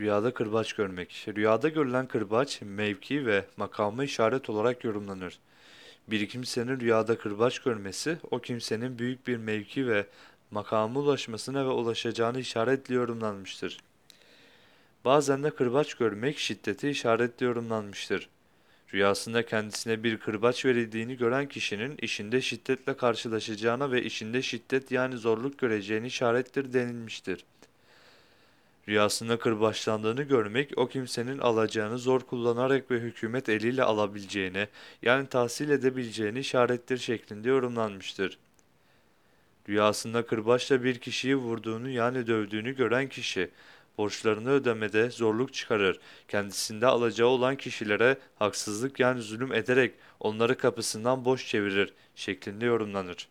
Rüyada kırbaç görmek. Rüyada görülen kırbaç, mevki ve makamı işaret olarak yorumlanır. Bir kimsenin rüyada kırbaç görmesi, o kimsenin büyük bir mevki ve makama ulaşmasına ve ulaşacağını işaretli yorumlanmıştır. Bazen de kırbaç görmek şiddeti işaretli yorumlanmıştır. Rüyasında kendisine bir kırbaç verildiğini gören kişinin işinde şiddetle karşılaşacağına ve işinde şiddet yani zorluk göreceğini işarettir denilmiştir. Rüyasında kırbaçlandığını görmek o kimsenin alacağını zor kullanarak ve hükümet eliyle alabileceğini yani tahsil edebileceğini işarettir şeklinde yorumlanmıştır. Rüyasında kırbaçla bir kişiyi vurduğunu yani dövdüğünü gören kişi borçlarını ödemede zorluk çıkarır. Kendisinde alacağı olan kişilere haksızlık yani zulüm ederek onları kapısından boş çevirir şeklinde yorumlanır.